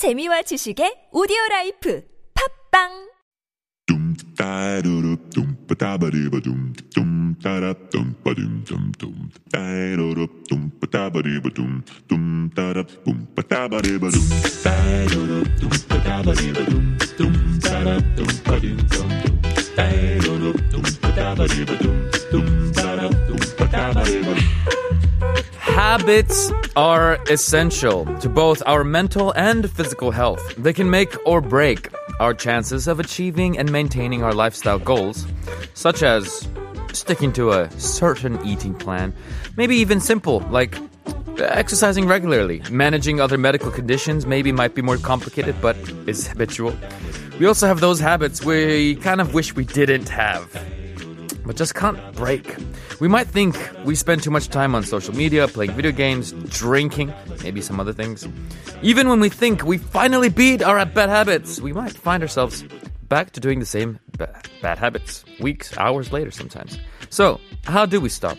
재미와 지식의 오디오 라이프 팝빵 Habits are essential to both our mental and physical health. They can make or break our chances of achieving and maintaining our lifestyle goals, such as sticking to a certain eating plan, maybe even simple, like exercising regularly. Managing other medical conditions maybe might be more complicated, but is habitual. We also have those habits we kind of wish we didn't have but just can't break. We might think we spend too much time on social media, playing video games, drinking, maybe some other things. Even when we think we finally beat our bad habits, we might find ourselves back to doing the same ba- bad habits weeks, hours later sometimes. So, how do we stop?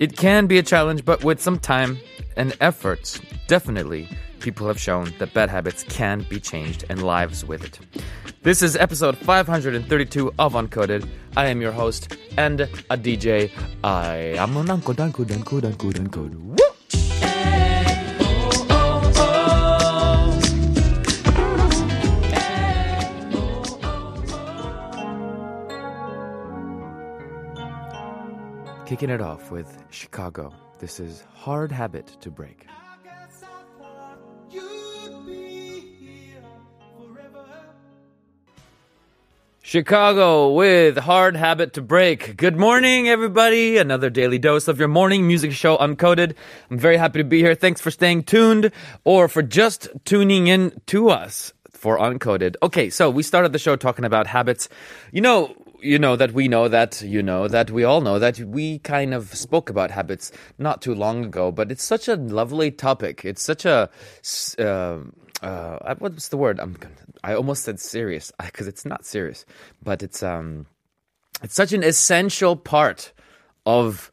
It can be a challenge, but with some time and efforts, definitely people have shown that bad habits can be changed and lives with it. This is episode 532 of Uncoded. I am your host and a DJ. I am an Uncode, Uncode, Uncode, Uncode, Uncode. Woo! Kicking it off with Chicago. This is Hard Habit to Break. Chicago with Hard Habit to Break. Good morning, everybody. Another daily dose of your morning music show, Uncoded. I'm very happy to be here. Thanks for staying tuned or for just tuning in to us for Uncoded. Okay, so we started the show talking about habits. You know, you know that we know that you know that we all know that we kind of spoke about habits not too long ago, but it's such a lovely topic. It's such a uh, uh, what's the word? I'm I almost said serious because it's not serious, but it's um it's such an essential part of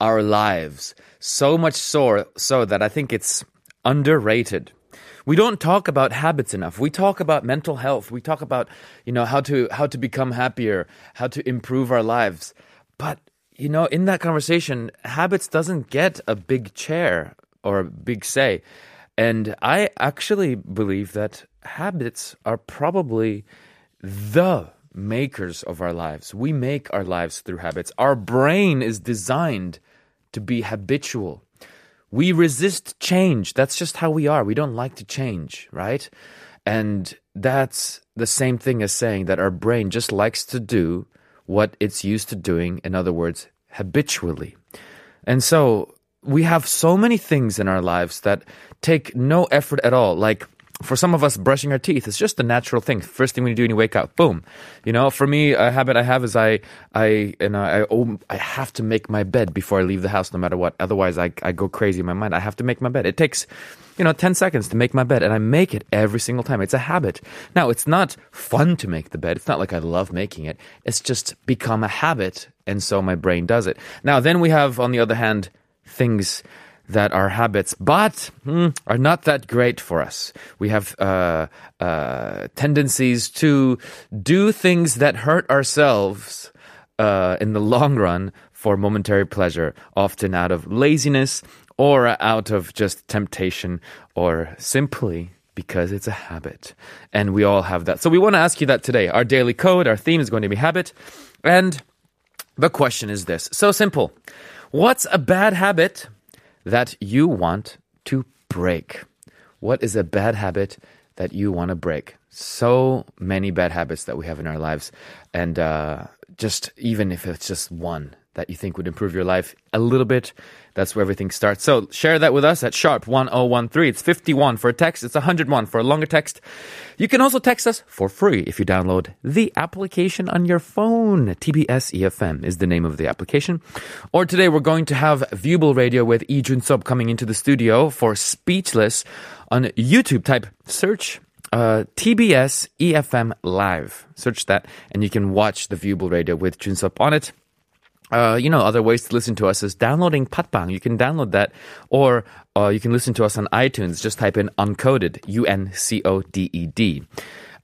our lives. So much so so that I think it's underrated. We don't talk about habits enough. We talk about mental health. We talk about, you know, how to how to become happier, how to improve our lives. But, you know, in that conversation, habits doesn't get a big chair or a big say. And I actually believe that habits are probably the makers of our lives. We make our lives through habits. Our brain is designed to be habitual. We resist change. That's just how we are. We don't like to change, right? And that's the same thing as saying that our brain just likes to do what it's used to doing, in other words, habitually. And so we have so many things in our lives that take no effort at all. Like for some of us, brushing our teeth is just a natural thing. First thing you do when you wake up, boom. You know, for me, a habit I have is I, I, you know, I, oh, I have to make my bed before I leave the house, no matter what. Otherwise, I, I go crazy in my mind. I have to make my bed. It takes, you know, 10 seconds to make my bed, and I make it every single time. It's a habit. Now, it's not fun to make the bed. It's not like I love making it. It's just become a habit, and so my brain does it. Now, then we have, on the other hand, things that are habits, but hmm, are not that great for us. We have uh, uh, tendencies to do things that hurt ourselves uh, in the long run for momentary pleasure, often out of laziness or out of just temptation or simply because it's a habit. And we all have that. So we want to ask you that today. Our daily code, our theme is going to be habit. And the question is this so simple. What's a bad habit that you want to break? What is a bad habit that you want to break? So many bad habits that we have in our lives. And uh, just even if it's just one that you think would improve your life a little bit, that's where everything starts. So share that with us at sharp 1013. It's 51 for a text, it's 101 for a longer text. You can also text us for free if you download the application on your phone. TBS EFM is the name of the application. Or today we're going to have Viewable Radio with Lee Jun Sub coming into the studio for Speechless on YouTube. Type search uh, TBS EFM Live. Search that and you can watch the Viewable Radio with Jun Sub on it. Uh, you know, other ways to listen to us is downloading Patbang. You can download that, or uh, you can listen to us on iTunes. Just type in Uncoded, U N C O D E D.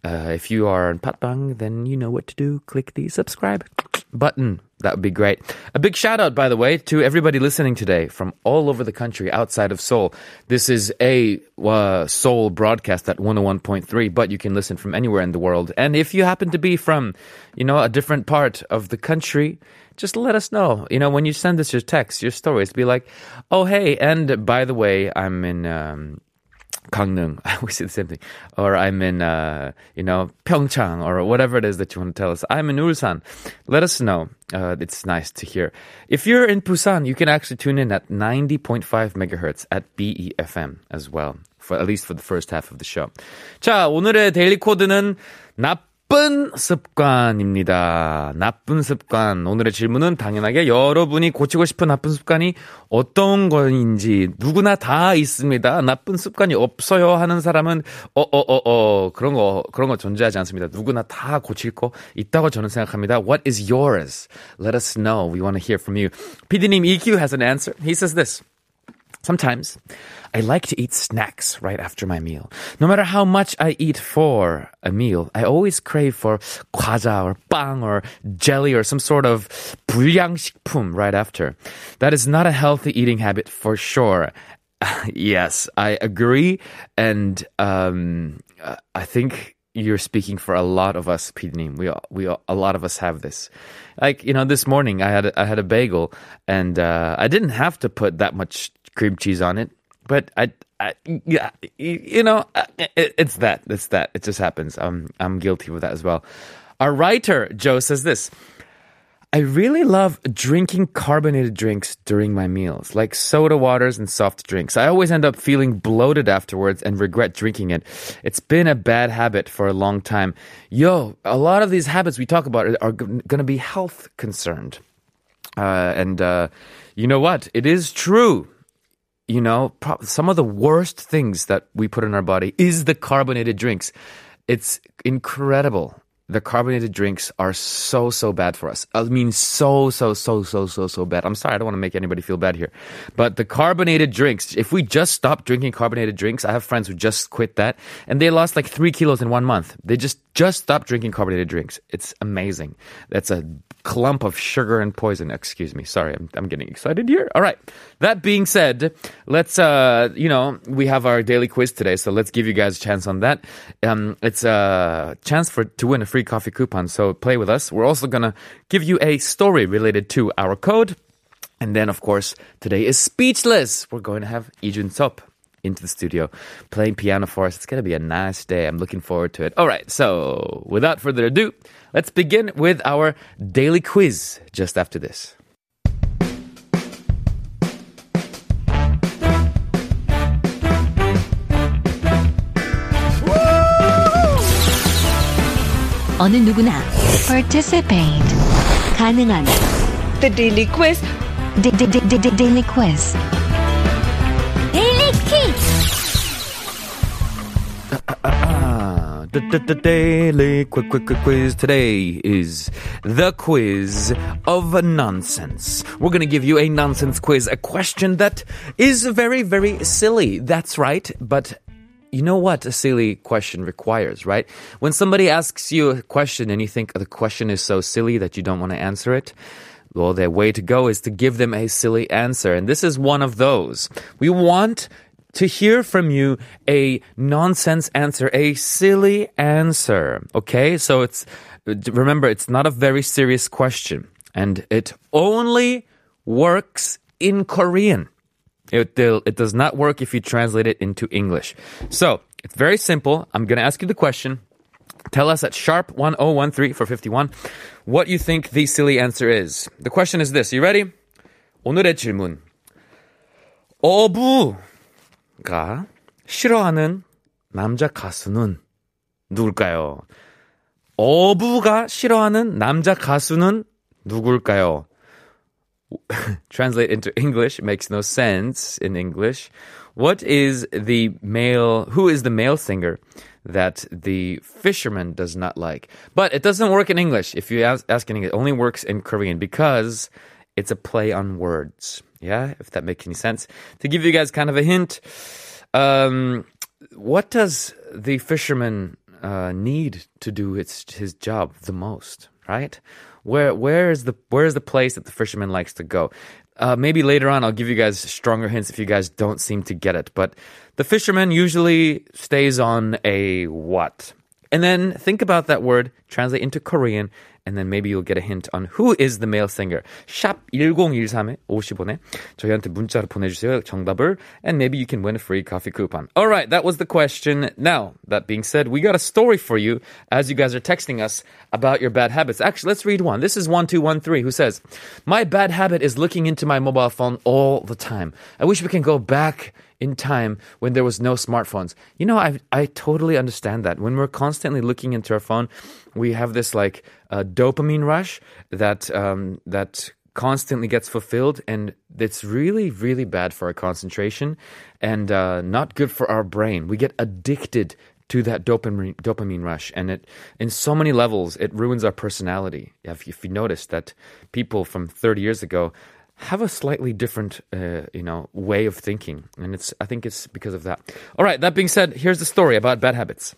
Uh, if you are on Patbang, then you know what to do. Click the subscribe button. That would be great. A big shout out, by the way, to everybody listening today from all over the country outside of Seoul. This is a uh, Seoul broadcast at 101.3, but you can listen from anywhere in the world. And if you happen to be from, you know, a different part of the country, just let us know. You know, when you send us your text, your stories, be like, oh, hey, and by the way, I'm in. Um, Gangneung. I always say the same thing. Or I'm in, uh, you know, Pyeongchang or whatever it is that you want to tell us. I'm in Ulsan. Let us know. Uh, it's nice to hear. If you're in Busan, you can actually tune in at 90.5 megahertz at BEFM as well. For at least for the first half of the show. 자, 오늘의 데일리 코드는 나쁜 습관입니다. 나쁜 습관. 오늘의 질문은 당연하게 여러분이 고치고 싶은 나쁜 습관이 어떤 거인지 누구나 다 있습니다. 나쁜 습관이 없어요 하는 사람은 어어어어 어, 어, 그런 거 그런 거 존재하지 않습니다. 누구나 다 고칠 거 있다고 저는 생각합니다. What is yours? Let us know. We want to hear from you. PD님 EQ has an answer. He says this. Sometimes I like to eat snacks right after my meal. No matter how much I eat for a meal, I always crave for 과자 or 빵 or jelly or some sort of 불량식품 right after. That is not a healthy eating habit for sure. yes, I agree. And um, I think you're speaking for a lot of us, PD님. We we a lot of us have this. Like you know, this morning I had a, I had a bagel, and uh, I didn't have to put that much cream cheese on it. But I, I yeah, you know, it, it's that. It's that. It just happens. I'm, I'm guilty of that as well. Our writer, Joe, says this. I really love drinking carbonated drinks during my meals, like soda waters and soft drinks. I always end up feeling bloated afterwards and regret drinking it. It's been a bad habit for a long time. Yo, a lot of these habits we talk about are, going to be health concerned. Uh, and uh, you know what? It is true you know, some of the worst things that we put in our body is the carbonated drinks. It's incredible. The carbonated drinks are so, so bad for us. I mean, so, so, so, so, so, so bad. I'm sorry, I don't want to make anybody feel bad here. But the carbonated drinks, if we just stop drinking carbonated drinks, I have friends who just quit that and they lost like three kilos in one month. They just, just stopped drinking carbonated drinks. It's amazing. That's a clump of sugar and poison. Excuse me. Sorry, I'm, I'm getting excited here. All right. That being said, let's, uh, you know, we have our daily quiz today, so let's give you guys a chance on that. Um, it's a chance for to win a free coffee coupon, so play with us. We're also gonna give you a story related to our code. And then, of course, today is Speechless. We're going to have Lee Jun Sub into the studio playing piano for us. It's going to be a nice day. I'm looking forward to it. All right. So without further ado, let's begin with our daily quiz just after this. 어느 누구나 participate 가능한 The Daily Quiz. D- D- D- D- D- daily quiz Daily Quiz. Ah, the, the, the daily quick, quick, quick quiz today is the quiz of nonsense. We're going to give you a nonsense quiz, a question that is very, very silly. That's right. But you know what a silly question requires, right? When somebody asks you a question and you think oh, the question is so silly that you don't want to answer it, well, their way to go is to give them a silly answer. And this is one of those. We want to hear from you a nonsense answer, a silly answer. Okay? So it's, remember, it's not a very serious question. And it only works in Korean. It, it does not work if you translate it into English. So it's very simple. I'm going to ask you the question. Tell us at sharp 1013 for 51 what you think the silly answer is. The question is this. You ready? 오늘의 질문. 어부가 싫어하는 남자 가수는 누굴까요? 어부가 싫어하는 남자 가수는 누굴까요? translate into English makes no sense in English. What is the male, who is the male singer that the fisherman does not like? But it doesn't work in English. If you ask, ask in English, it only works in Korean because It's a play on words. Yeah, if that makes any sense. To give you guys kind of a hint, um, what does the fisherman uh, need to do its, his job the most? Right? Where where is the where is the place that the fisherman likes to go? Uh, maybe later on, I'll give you guys stronger hints if you guys don't seem to get it. But the fisherman usually stays on a what? And then think about that word, translate into Korean, and then maybe you'll get a hint on who is the male singer. 샵 1013에 50원에 저희한테 문자로 보내주세요. 정답을 and maybe you can win a free coffee coupon. All right, that was the question. Now, that being said, we got a story for you as you guys are texting us about your bad habits. Actually, let's read one. This is 1213 who says, My bad habit is looking into my mobile phone all the time. I wish we can go back in time when there was no smartphones. You know, I I totally understand that. When we're constantly looking into our phone, we have this like uh, dopamine rush that um, that constantly gets fulfilled, and it's really really bad for our concentration and uh, not good for our brain. We get addicted to that dopamine dopamine rush, and it in so many levels it ruins our personality. If, if you notice that people from 30 years ago have a slightly different, uh, you know, way of thinking, and it's I think it's because of that. All right. That being said, here's the story about bad habits.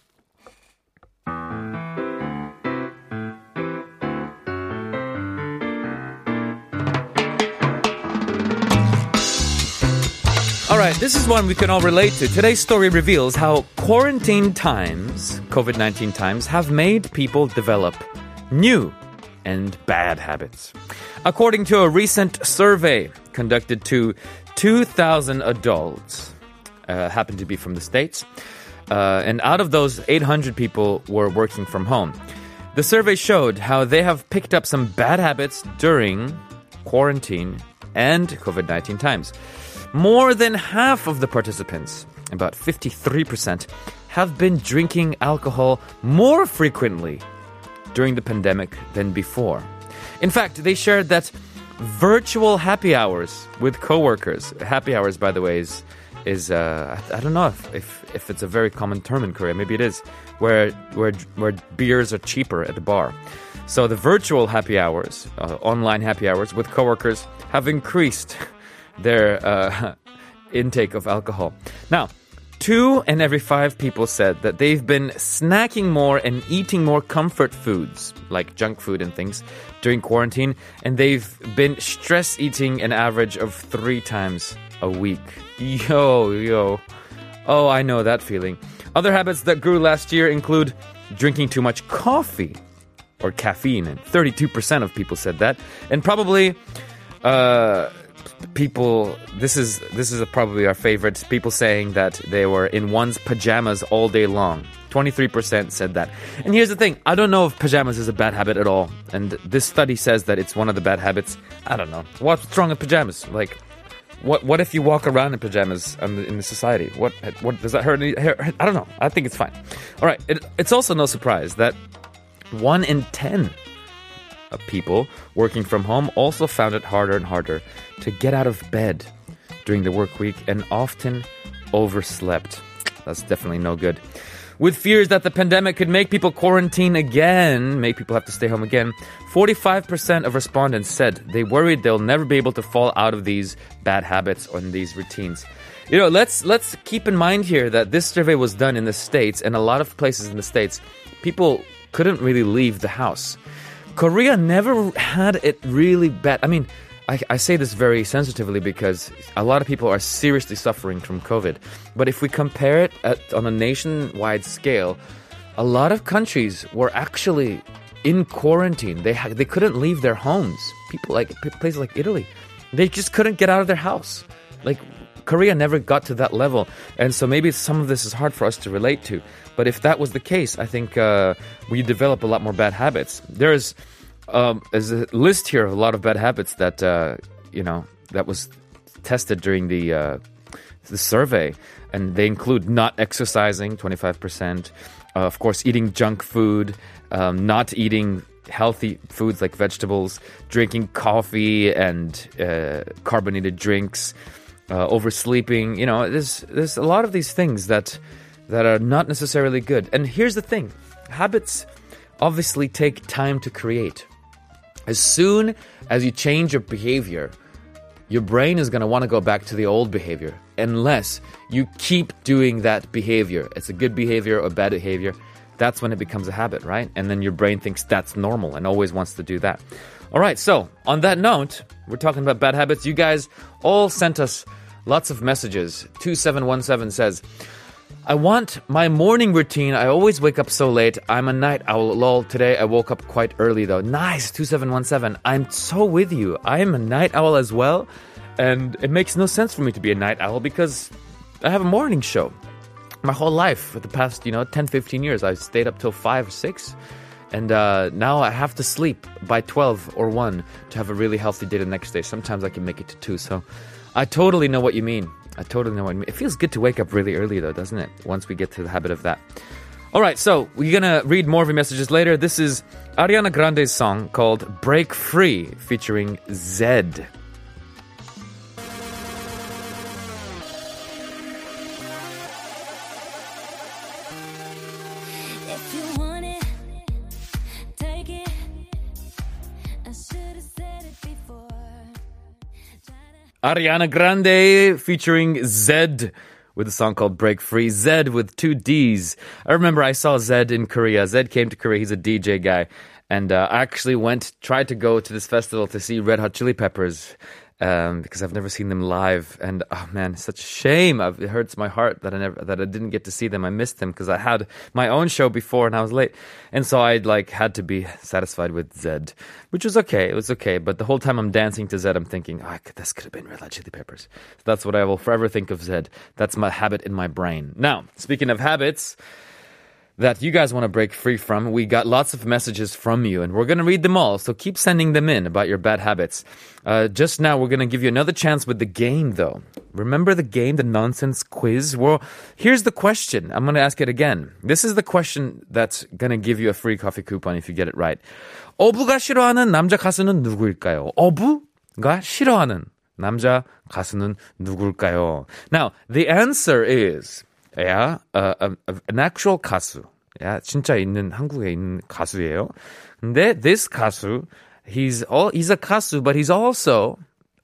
All right, this is one we can all relate to. Today's story reveals how quarantine times, COVID 19 times, have made people develop new and bad habits. According to a recent survey conducted to 2,000 adults, uh, happened to be from the States, uh, and out of those, 800 people were working from home. The survey showed how they have picked up some bad habits during quarantine and COVID 19 times. More than half of the participants, about 53%, have been drinking alcohol more frequently during the pandemic than before. In fact, they shared that virtual happy hours with coworkers. Happy hours, by the way, is is uh, I, don't know if, if if it's a very common term in Korea. Maybe it is, where where where beers are cheaper at the bar. So the virtual happy hours, uh, online happy hours with coworkers, have increased their uh, intake of alcohol. Now, two in every five people said that they've been snacking more and eating more comfort foods, like junk food and things, during quarantine, and they've been stress eating an average of three times a week. Yo, yo. Oh, I know that feeling. Other habits that grew last year include drinking too much coffee or caffeine, and 32% of people said that, and probably uh, people. This is this is probably our favorite. People saying that they were in one's pajamas all day long. 23% said that. And here's the thing I don't know if pajamas is a bad habit at all. And this study says that it's one of the bad habits. I don't know. What's wrong with pajamas? Like, what what if you walk around in pajamas um, in the society? What what does that hurt? I don't know. I think it's fine. All right. It, it's also no surprise that one in ten of people working from home also found it harder and harder to get out of bed during the work week and often overslept. That's definitely no good. With fears that the pandemic could make people quarantine again, make people have to stay home again, 45% of respondents said they worried they'll never be able to fall out of these bad habits or these routines. You know, let's let's keep in mind here that this survey was done in the states and a lot of places in the states people couldn't really leave the house. Korea never had it really bad. I mean, I, I, say this very sensitively because a lot of people are seriously suffering from COVID. But if we compare it at, on a nationwide scale, a lot of countries were actually in quarantine. They ha- they couldn't leave their homes. People like places like Italy, they just couldn't get out of their house. Like Korea never got to that level, and so maybe some of this is hard for us to relate to. But if that was the case, I think uh, we develop a lot more bad habits. There's um, there's a list here of a lot of bad habits that uh, you know that was tested during the uh, the survey, and they include not exercising, twenty five percent. Uh, of course, eating junk food, um, not eating healthy foods like vegetables, drinking coffee and uh, carbonated drinks, uh, oversleeping. You know, there's there's a lot of these things that that are not necessarily good. And here's the thing: habits obviously take time to create As soon as you change your behavior, your brain is going to want to go back to the old behavior unless you keep doing that behavior. It's a good behavior or bad behavior. That's when it becomes a habit, right? And then your brain thinks that's normal and always wants to do that. All right, so on that note, we're talking about bad habits. You guys all sent us lots of messages. 2717 says, I want my morning routine. I always wake up so late. I'm a night owl. Lol. Today I woke up quite early though. Nice. 2717. I'm so with you. I am a night owl as well. And it makes no sense for me to be a night owl because I have a morning show. My whole life for the past, you know, 10, 15 years, I've stayed up till 5 or 6. And uh, now I have to sleep by 12 or 1 to have a really healthy day the next day. Sometimes I can make it to 2. So I totally know what you mean. I totally know what you mean. It feels good to wake up really early, though, doesn't it? Once we get to the habit of that. All right, so we're gonna read more of your messages later. This is Ariana Grande's song called Break Free featuring Zedd. Ariana Grande featuring Zedd with a song called Break Free. Zedd with two D's. I remember I saw Zedd in Korea. Zedd came to Korea. He's a DJ guy. And uh, I actually went, tried to go to this festival to see Red Hot Chili Peppers um, because I've never seen them live. And oh man, such a shame. I've, it hurts my heart that I never, that I didn't get to see them. I missed them because I had my own show before and I was late. And so I like had to be satisfied with Zedd, which was okay. It was okay. But the whole time I'm dancing to Zedd, I'm thinking, oh, this could have been Red Hot Chili Peppers. So that's what I will forever think of Zedd. That's my habit in my brain. Now, speaking of habits, that you guys want to break free from. We got lots of messages from you, and we're going to read them all. So keep sending them in about your bad habits. Uh, just now, we're going to give you another chance with the game, though. Remember the game, the nonsense quiz? Well, here's the question. I'm going to ask it again. This is the question that's going to give you a free coffee coupon if you get it right. 어부가 싫어하는 남자 가수는 누구일까요? 어부가 싫어하는 남자 가수는 누구일까요? Now, the answer is yeah, uh, a, a- an actual 가수. Yeah, 진짜 있는 한국에 있는 가수예요. 근데 this 가수, he's all he's a 가수, but he's also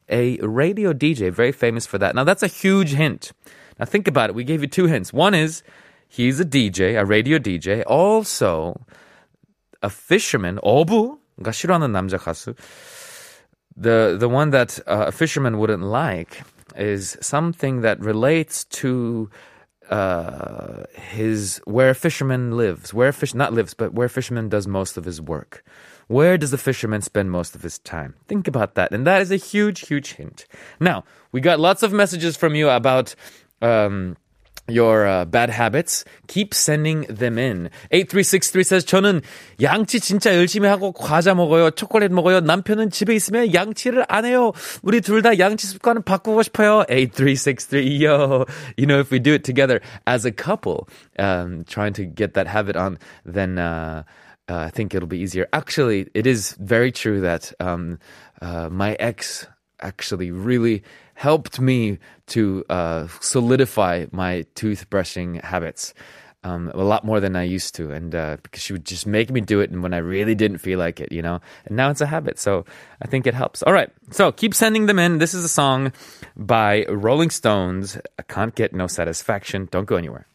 a radio DJ, very famous for that. Now that's a huge hint. Now think about it. We gave you two hints. One is he's a DJ, a radio DJ, also a fisherman. 어부가 싫어하는 남자 가수. The the one that uh, a fisherman wouldn't like is something that relates to uh, his where a fisherman lives, where a fish not lives, but where a fisherman does most of his work. Where does the fisherman spend most of his time? Think about that, and that is a huge, huge hint. Now we got lots of messages from you about. Um, your uh, bad habits, keep sending them in. 8363 says, 저는 양치 진짜 열심히 하고 과자 먹어요. 초콜릿 먹어요. 남편은 집에 있으면 양치를 안 해요. 우리 둘 다 양치 습관을 바꾸고 싶어요. 8363, yo. You know, if we do it together as a couple, um, trying to get that habit on, then, uh, uh, I think it'll be easier. Actually, it is very true that, um, uh, my ex actually really helped me to uh, solidify my toothbrushing habits um, a lot more than I used to. And uh, because she would just make me do it and when I really didn't feel like it, you know? And now it's a habit. So I think it helps. All right. So keep sending them in. This is a song by Rolling Stones. I can't get no satisfaction. Don't go anywhere.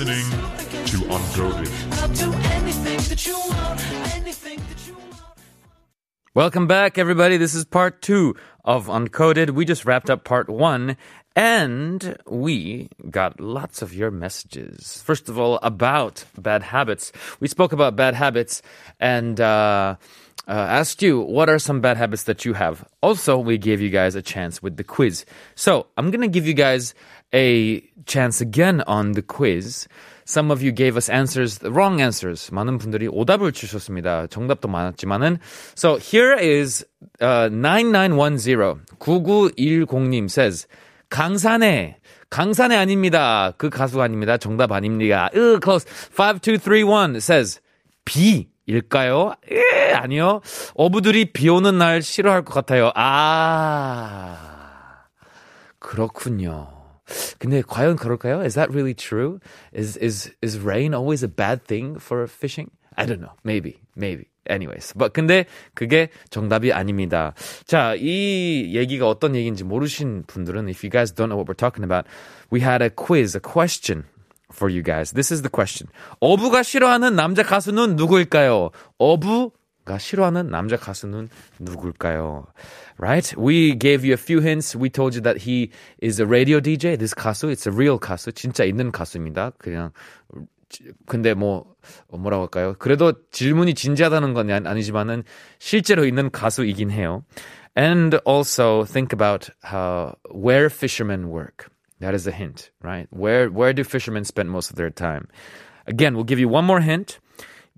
Listening to Uncoded. Welcome back, everybody. This is part two of Uncoded. We just wrapped up part one, and we got lots of your messages. First of all, about bad habits. We spoke about bad habits and uh, uh, asked you what are some bad habits that you have. Also, we gave you guys a chance with the quiz. So I'm going to give you guys a chance again on the quiz. some of you gave us answers, the wrong answers. 많은 분들이 오답을 주셨습니다. 정답도 많았지만은. So here is uh, 9910 9910님 says 강산에 강산에 아닙니다. 그 가수 아닙니다. 정답 아닙니다. 으, close. 5231 says 비 일까요? 예, 아니요. 어부들이 비 오는 날 싫어할 것 같아요. 아. 그렇군요. 근데 과연 그럴까요? Is that really true? Is is is rain always a bad thing for fishing? I don't know. Maybe. Maybe. Anyways. But 근데 그게 정답이 아닙니다. 자, 이 얘기가 어떤 얘기인지 모르신 분들은 if you guys don't know what we're talking about, we had a quiz, a question for you guys. This is the question. 어부가 싫어하는 남자 가수는 누구일까요? 어부가 싫어하는 남자 가수는 누굴까요? Right? We gave you a few hints. We told you that he is a radio DJ. This 가수, it's a real 가수. 진짜 있는 가수입니다. 그냥 근데 뭐 뭐라고 할까요? 그래도 질문이 진지하다는 건 아니- 아니지만은 실제로 있는 가수이긴 해요. And also think about how where fishermen work. That is a hint, right? Where where do fishermen spend most of their time? Again, we'll give you one more hint.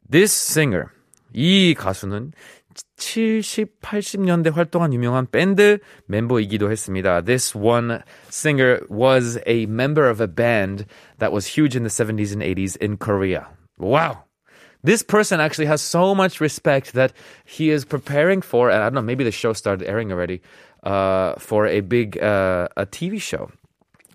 This singer, 이 가수는 70, 80년대 활동한 유명한 밴드 멤버이기도 했습니다. This one singer was a member of a band that was huge in the 70s and 80s in Korea. Wow. This person actually has so much respect that he is preparing for, and I don't know, maybe the show started airing already, uh, for a big uh, a TV show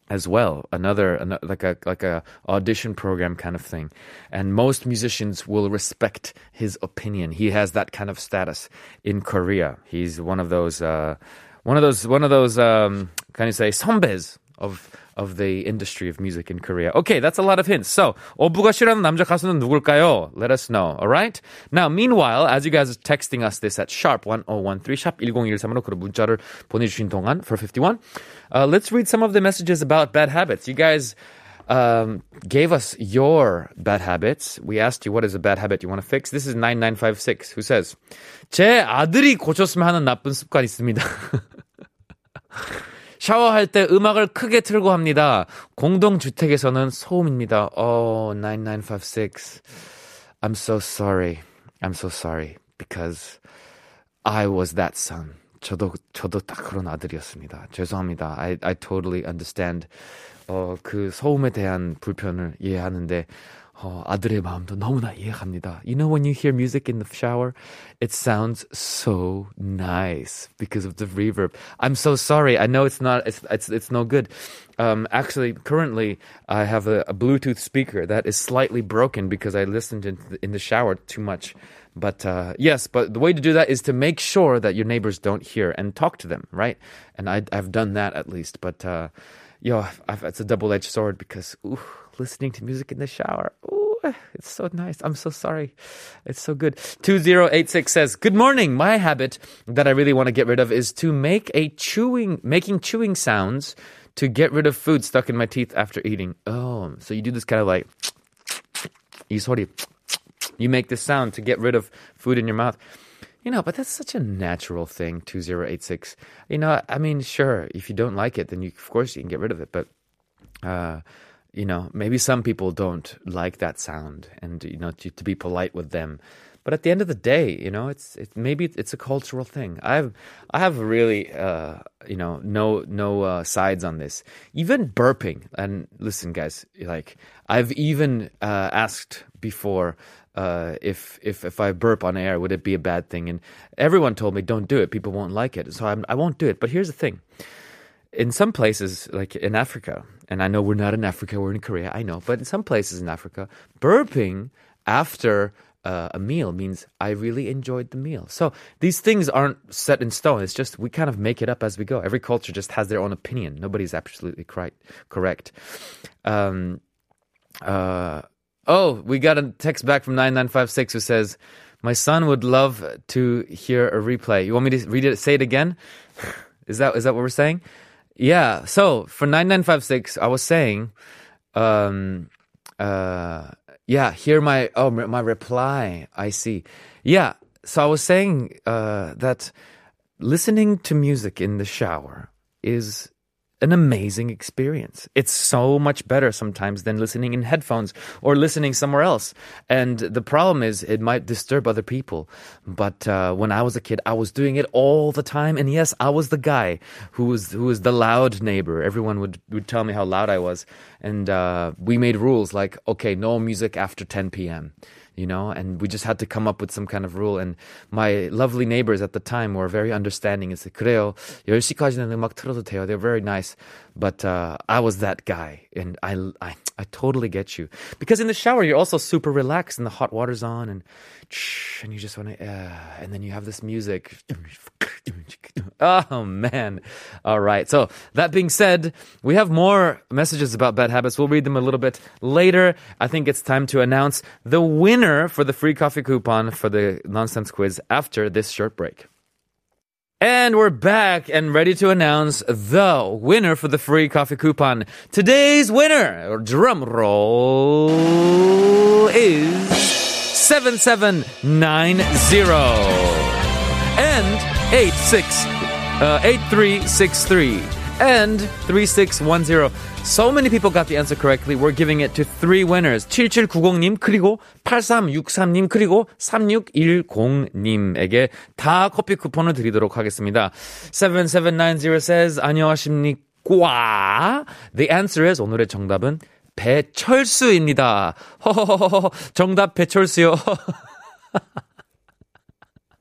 as well another, ano- like a like a audition program kind of thing. And most musicians will respect his opinion. He has that kind of status in korea. He's one of those uh one of those one of those um can you say 선배s of of the industry of music in Korea. Okay, that's a lot of hints. So, 어부가 싫어하는 남자 가수는 누굴까요? Let us know. All right? Now, meanwhile, as you guys are texting us this at sharp 1013 sharp 1013으로 그런 문자를 보내주신 동안 for 51, uh, let's read some of the messages about bad habits. You guys um, gave us your bad habits. We asked you what is a bad habit you want to fix. This is 9956 who says, 제 아들이 고쳤으면 하는 나쁜 습관 있습니다. 샤워할 때 음악을 크게 틀고 합니다. 공동주택에서는 소음입니다. Oh, 9956. I'm so sorry. I'm so sorry. Because I was that son. 저도, 저도 딱 그런 아들이었습니다. 죄송합니다. I, I totally understand. 어, 그 소음에 대한 불편을 이해하는데, 어, 아들의 마음도 너무나 이해합니다. You know when you hear music in the shower, it sounds so nice because of the reverb. I'm so sorry. I know it's not, it's, it's, it's no good. Um, actually, currently, I have a, a Bluetooth speaker that is slightly broken because I listened in the, in the shower too much. But uh, yes, but the way to do that is to make sure that your neighbors don't hear and talk to them, right? And I, I've done that at least. But uh, yo, I've, it's a double-edged sword because ooh, listening to music in the shower, ooh, it's so nice. I'm so sorry. It's so good. 2086 says, Good morning. My habit that I really want to get rid of is to make a chewing, making chewing sounds to get rid of food stuck in my teeth after eating. Oh, so you do this kind of like, 이 소리. You make this sound to get rid of food in your mouth. You know, but that's such a natural thing, 2086. You know, I mean, sure, if you don't like it, then you, of course you can get rid of it. But, uh, you know, maybe some people don't like that sound and, you know, to, to be polite with them. But at the end of the day, you know, it's it, maybe it's a cultural thing. I have I have really uh, you know no no uh, sides on this. Even burping and listen, guys, like I've even uh, asked before uh, if if if I burp on air, would it be a bad thing? And everyone told me don't do it. People won't like it, so I'm, I won't do it. But here's the thing: in some places, like in Africa, and I know we're not in Africa, we're in Korea, I know, but in some places in Africa, burping after uh, a meal means I really enjoyed the meal. So these things aren't set in stone. It's just we kind of make it up as we go. Every culture just has their own opinion. Nobody's absolutely correct. Correct. Um, uh, oh, we got a text back from 9956 who says, My son would love to hear a replay. You want me to read it, say it again? Is that, is that what we're saying? Yeah. So for 9956, I was saying, um, uh, yeah, hear my, oh, my reply. I see. Yeah. So I was saying, uh, that listening to music in the shower is an amazing experience. It's so much better sometimes than listening in headphones or listening somewhere else. And the problem is it might disturb other people. But uh, when I was a kid, I was doing it all the time. And yes, I was the guy who was who was the loud neighbor. Everyone would would tell me how loud I was, and uh, we made rules like, okay, no music after 10 p.m you know, and we just had to come up with some kind of rule. And my lovely neighbors at the time were very understanding and said, 그래요, 10시까지는 음악 틀어도 돼요. They're very nice. But uh, I was that guy, and I, I, I totally get you. Because in the shower, you're also super relaxed, and the hot water's on, and and you just want to, uh, and then you have this music. Oh man. All right. So that being said, we have more messages about bad habits. We'll read them a little bit later. I think it's time to announce the winner for the free coffee coupon for the nonsense quiz after this short break. And we're back and ready to announce the winner for the free coffee coupon. Today's winner, drum roll, is 7790 and 86 uh, 8363 and 3610. So many people got the answer correctly. We're giving it to three winners. 7790님, 그리고 8363님, 그리고 3610님에게 다 커피 쿠폰을 드리도록 하겠습니다. 7790 says, 안녕하십니까? The answer is, 오늘의 정답은 배철수입니다. 허허허허, 정답 배철수요.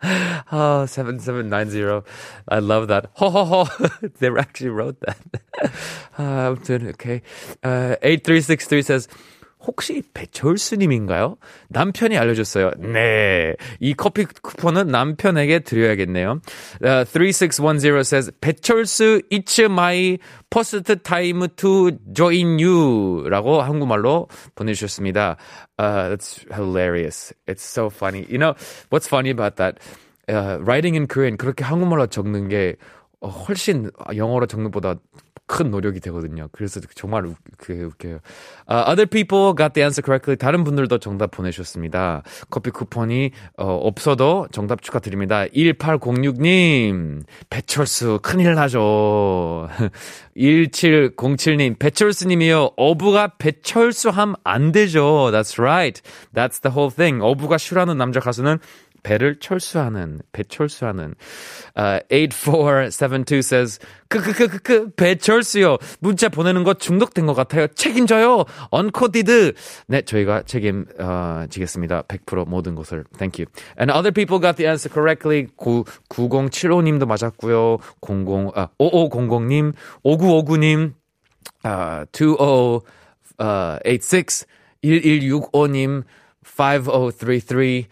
oh, 7790. I love that. Ho, ho, ho. they actually wrote that. uh, I'm doing okay. Uh, 8363 says, 혹시 배철수님인가요? 남편이 알려줬어요. 네. 이 커피 쿠폰은 남편에게 드려야겠네요. Uh, 3610 says, 배철수, it's my first time to join you. 라고 한국말로 보내주셨습니다. Uh, that's hilarious. It's so funny. You know, what's funny about that? Uh, writing in Korean, 그렇게 한국말로 적는 게 어, 훨씬 영어로 적는 것보다 큰 노력이 되거든요. 그래서 정말 우, 그 웃겨요. Uh, other people got the answer correctly. 다른 분들도 정답 보내주셨습니다. 커피 쿠폰이 어, 없어도 정답 축하드립니다. 1806님, 배철수 큰일 나죠. 1707님, 배철수님이요. 어부가 배철수 함 안 되죠. That's right. That's the whole thing. 어부가 싫어하는 남자 가수는 배를 철수하는, 배 철수하는. Uh, 8472 says, 그, 그, 그, 그, 그, 배철수요. 문자 보내는 거 중독된 것 같아요. 책임져요. 언코디드. 네, 저희가 책임, 어, 지겠습니다. 100% 모든 것을. Thank you. And other people got the answer correctly. 9, 9075님도 맞았고요. 00, 아, 5500님, 5959님, 아, 20, 어, 86, 1165님, 5033,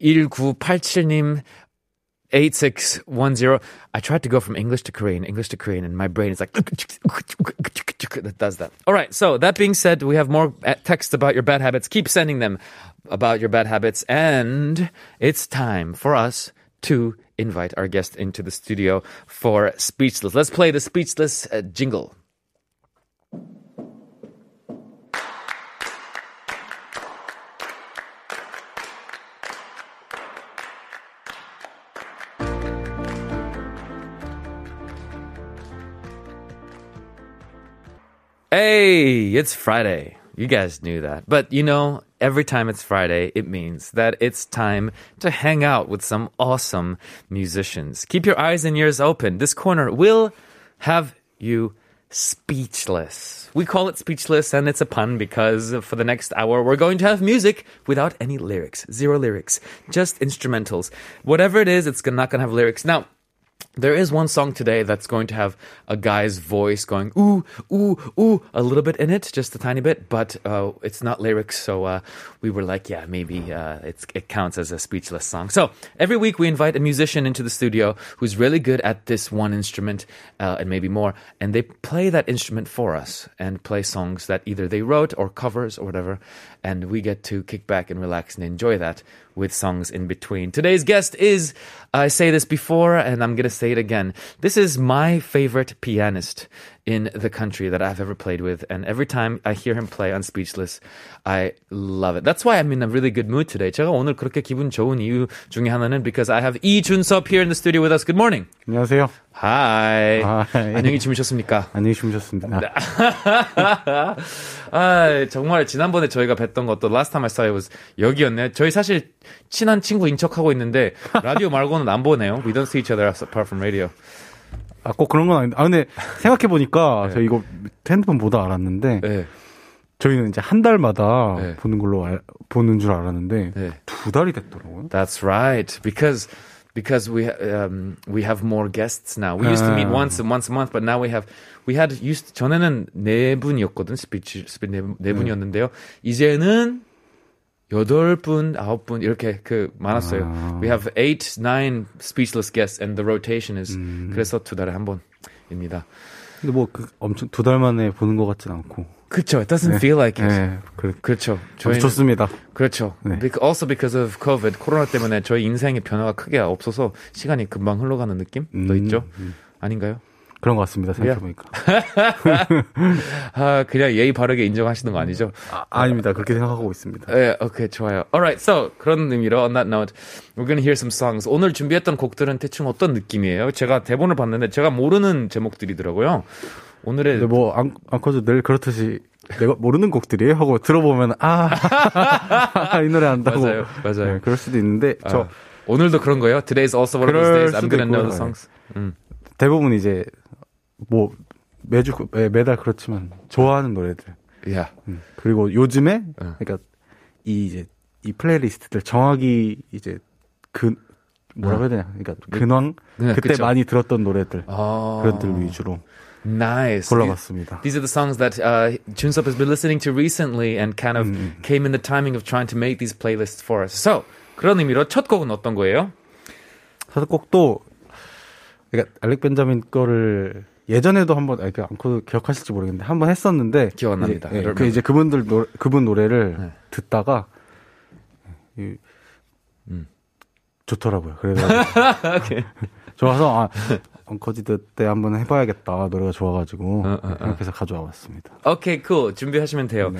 1987님, 8610. I tried to go from English to Korean, English to Korean, and my brain is like, that does that. All right. So that being said, we have more texts about your bad habits. Keep sending them about your bad habits. And it's time for us to invite our guest into the studio for Speechless. Let's play the Speechless uh, jingle. Hey, it's Friday. You guys knew that. But you know, every time it's Friday, it means that it's time to hang out with some awesome musicians. Keep your eyes and ears open. This corner will have you speechless. We call it speechless and it's a pun because for the next hour we're going to have music without any lyrics. Zero lyrics. Just instrumentals. Whatever it is, it's not going to have lyrics. Now, there is one song today that's going to have a guy's voice going ooh ooh ooh a little bit in it, just a tiny bit, but uh, it's not lyrics. So uh, we were like, yeah, maybe uh, it's, it counts as a speechless song. So every week we invite a musician into the studio who's really good at this one instrument uh, and maybe more, and they play that instrument for us and play songs that either they wrote or covers or whatever, and we get to kick back and relax and enjoy that with songs in between. Today's guest is, I say this before and I'm going to say it again. This is my favorite pianist in the country that I've ever played with. And every time I hear him play on Speechless, I love it. That's why I'm in a really good mood today. 제가 오늘 그렇게 기분 좋은 이유 중에 하나는 because I have 이 준섭 here in the studio with us. Good morning. 안녕하세요. 하이. 하이. 안녕히 주무셨습니까? 안녕히 주무셨습니다. 아, 정말 지난번에 저희가 뵀던 것도 last time I saw it was 여기였네. 저희 사실 친한 친구인 척하고 있는데 라디오 말고는 안 보네요. We don't see each other apart from radio. 아, 꼭 그런 건 아닌데. 아, 근데 생각해보니까 저 이거 핸드폰 보다 알았는데 네. 저희는 이제 한 달마다 네. 보는 걸로 알- 보는 줄 알았는데 네. 두 달이 됐더라고요. That's right. Because because we um, we have more guests now. We used to meet 아. once once a month, but now we have we had used 전에는 네 분이었거든 스피치 스피치 네, 네 분이었는데요. 이제는 여덟 분, 아홉 분 이렇게 그 많았어요. 아. We have eight, nine speechless guests, and the rotation is 그래서 두 달에 한 번입니다. 근데 뭐 그 엄청 두 달 만에 보는 것 같진 않고. 그렇죠. It doesn't feel like it. 네, 그래. 그렇죠. 저희 좋습니다. 그렇죠. 네. Also because of COVID, 코로나 때문에 저희 인생의 변화가 크게 없어서 시간이 금방 흘러가는 느낌도 음, 있죠. 아닌가요? 그런 것 같습니다. 생각해보니까. 아, 그냥 예의 바르게 인정하시는 거 아니죠? 아, 아닙니다. 그렇게 생각하고 있습니다. 예, 오케이, 좋아요. Alright, so, 그런 의미로, on that note, we're gonna hear some songs. 오늘 준비했던 곡들은 대충 어떤 느낌이에요? 제가 대본을 봤는데, 제가 모르는 제목들이더라고요. 오늘의, 근데 뭐, 안, 안커도 늘 그렇듯이 내가 모르는 곡들이에요? 하고 들어보면, 아, 이 노래 안다고. 맞아요, 맞아요. 네, 그럴 수도 있는데, 아, 저 오늘도 그런 거예요? Today's also one of those days. I'm gonna know the songs. 대부분 이제, 뭐, 매주, 매, 매달 그렇지만, 좋아하는 노래들. Yeah. 음, 그리고 요즘에, 어. 그러니까, 이 이제, 이 플레이리스트들 정확히 이제, 그, 뭐라고 해야 되냐. 그러니까, 근황? 네, 그때 그쵸. 많이 들었던 노래들. 아, 그런들 위주로 nice. 골라봤습니다. These are the songs that uh, Junsup has been listening to recently and kind of came in the timing of trying to make these playlists for us. So, 그런 의미로 첫 곡은 어떤 거예요? 사실 꼭또 그러니까 알렉 벤자민 거를 예전에도 한번 아니 그 안코도 기억하실지 모르겠는데 한 번 했었는데 기억 안 이제, 납니다. 예. 그 이제 그분들 노 그분 노래를 네. 듣다가 이, 음. 좋더라고요. 그래서 좋아서 아 엉커지드 때 한번 해봐야겠다 노래가 좋아가지고 어, 어, 어. 생각해서 가져와 봤습니다. Okay, cool. 준비하시면 돼요.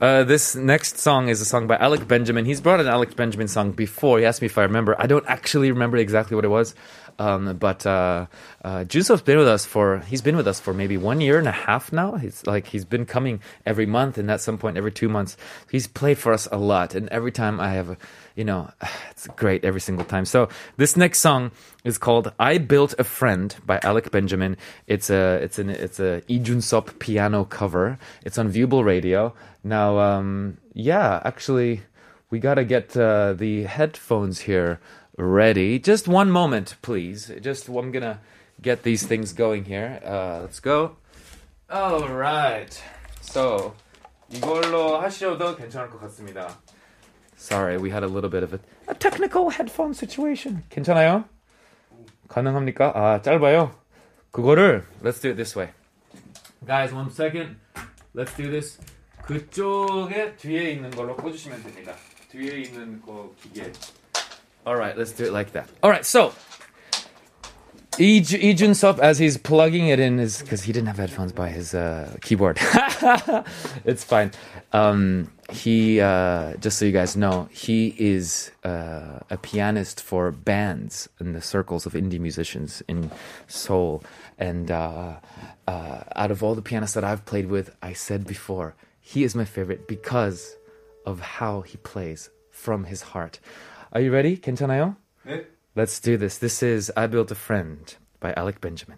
Uh, this next song is a song by Alec Benjamin. He's brought an Alec Benjamin song before. He asked me if I remember. I don't actually remember exactly what it was. Um, but uh, uh, Junso's been with us for he's been with us for maybe one year and a half now. He's like he's been coming every month, and at some point every two months, he's played for us a lot. And every time I have, a, you know, it's great every single time. So this next song is called "I Built a Friend" by Alec Benjamin. It's a it's an it's a Lee piano cover. It's on Viewable Radio now. Um, yeah, actually, we gotta get uh, the headphones here ready. Just one moment, please. Just I'm gonna get these things going here. Uh, let's go. All right. So 이걸로 하셔도 괜찮을 것 같습니다. Sorry, we had a little bit of a, a technical headphone situation. 괜찮아요? 가능합니까? 아, 짧아요. 그거를 let's do it this way. Guys, one second. Let's do this. 그쪽에 뒤에 있는 걸로 꽂으시면 됩니다. 뒤에 있는 거 기계. Alright, let's do it like that. Alright, so Lee Ju- Jun-sup, as he's plugging it in, is because he didn't have headphones by his uh, keyboard. it's fine. Um, he, uh, just so you guys know, he is uh, a pianist for bands in the circles of indie musicians in Seoul. And uh, uh, out of all the pianists that I've played with, I said before, he is my favorite because of how he plays from his heart. Are you ready? 괜찮아요? 네. Let's do this. This is I Built a Friend by Alec Benjamin.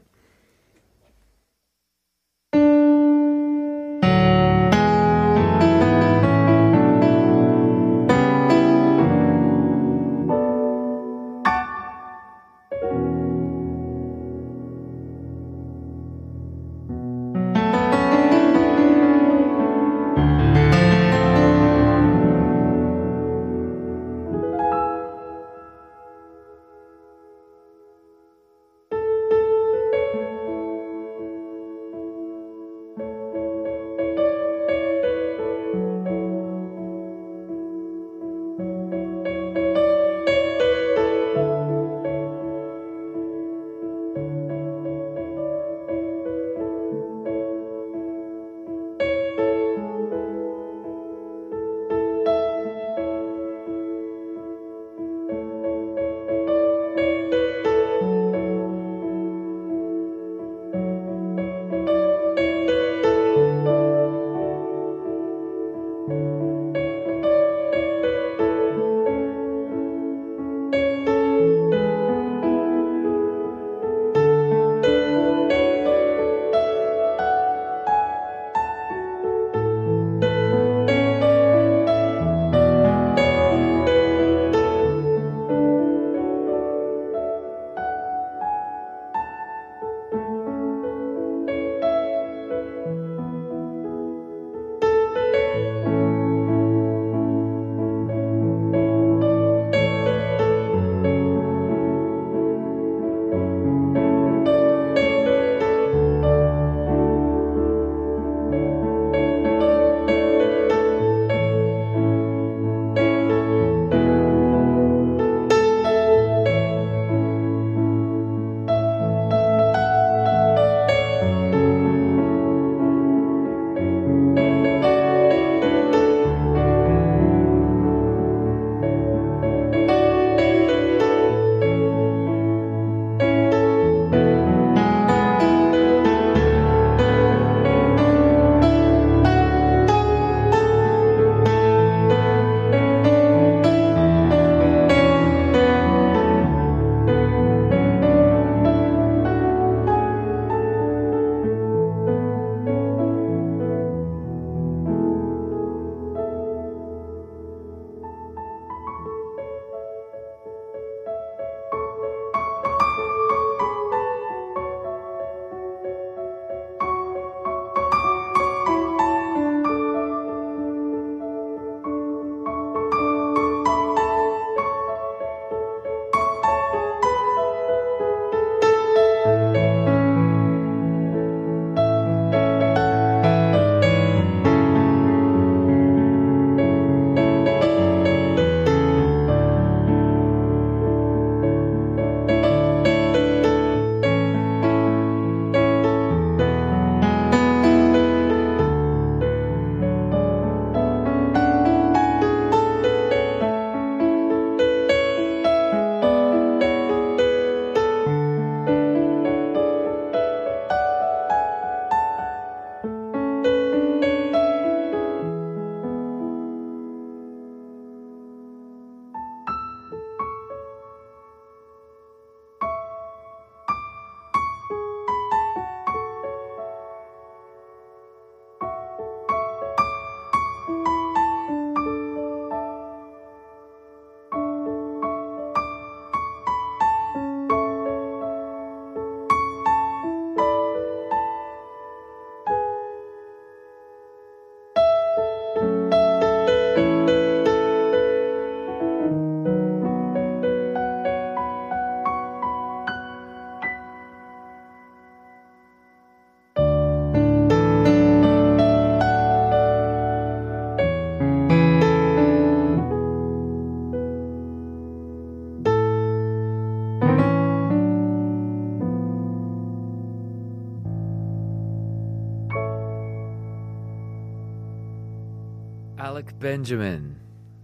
Benjamin.